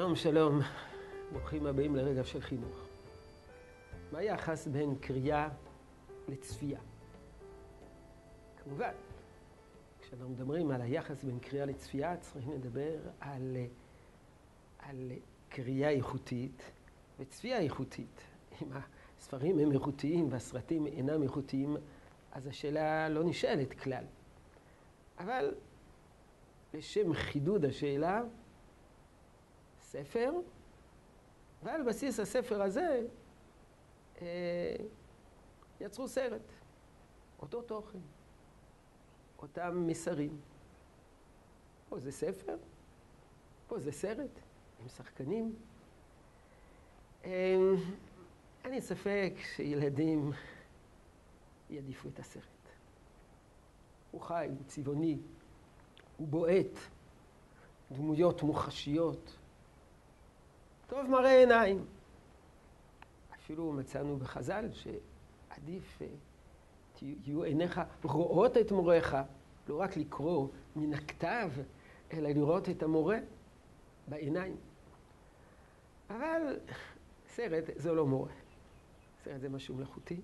שלום, שלום. ברוכים הבאים לרגע של חינוך. מה היחס בין קריאה לצפייה? כמובן, כשאנחנו מדברים על היחס בין קריאה לצפייה, צריכים לדבר על, על קריאה איכותית וצפייה איכותית. אם הספרים הם איכותיים והסרטים אינם איכותיים, אז השאלה לא נשאלת כלל. אבל לשם חידוד השאלה, ספר, ועל בסיס הספר הזה אה, יצרו סרט. אותו תוכן, אותם מסרים. פה זה ספר, פה זה סרט, עם שחקנים. אה, אין ספק שילדים יעדיפו את הסרט. הוא חי, הוא צבעוני, הוא בועט, דמויות מוחשיות. טוב מראה עיניים. אפילו מצאנו בחז"ל שעדיף יהיו עיניך רואות את מוריך, לא רק לקרוא מן הכתב, אלא לראות את המורה בעיניים. אבל סרט זה לא מורה. סרט זה משהו מלאכותי.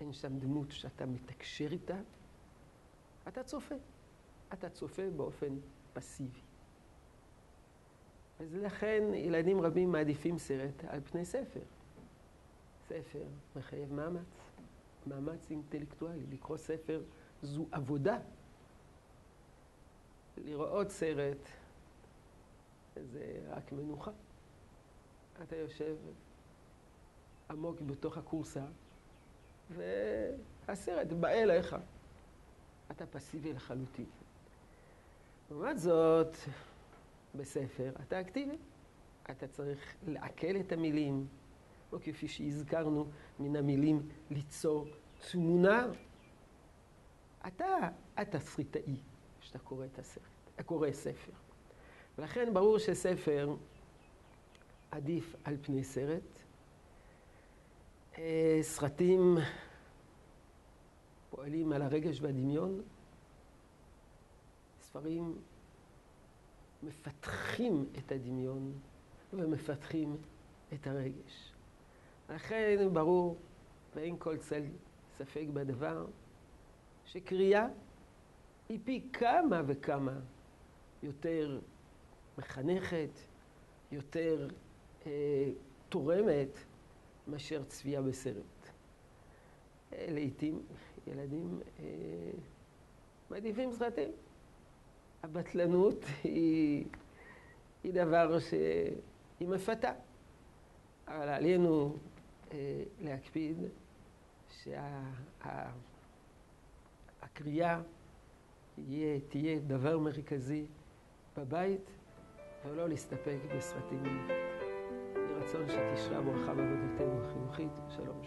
אין שם דמות שאתה מתקשר איתה. אתה צופה. אתה צופה באופן פסיבי. אז לכן ילדים רבים מעדיפים סרט על פני ספר. ספר מחייב מאמץ, מאמץ אינטלקטואלי. לקרוא ספר זו עבודה. לראות סרט זה רק מנוחה. אתה יושב עמוק בתוך הכורסה, והסרט בא אליך. אתה פסיבי לחלוטין. לעומת זאת, בספר אתה אקטיבי. אתה צריך לעכל את המילים, לא כפי שהזכרנו מן המילים ליצור תמונה. אתה התסריטאי כשאתה קורא את הסרט, קורא ספר. ולכן ברור שספר עדיף על פני סרט. אה, סרטים פועלים על הרגש והדמיון. ספרים מפתחים את הדמיון ומפתחים את הרגש. לכן ברור, ואין כל צל ספק בדבר, שקריאה היא פי כמה וכמה יותר מחנכת, יותר אה, תורמת מאשר צפייה בסרט. אה, לעתים ילדים אה, מעדיפים סרטים. הבטלנות היא, היא דבר שהיא מפתה. אבל עלינו אה, להקפיד שהקריאה שה, תהיה דבר מרכזי בבית ולא להסתפק בסרטים. יהי רצון שתשרה ברכה בעבודתנו החינוכית. שלום.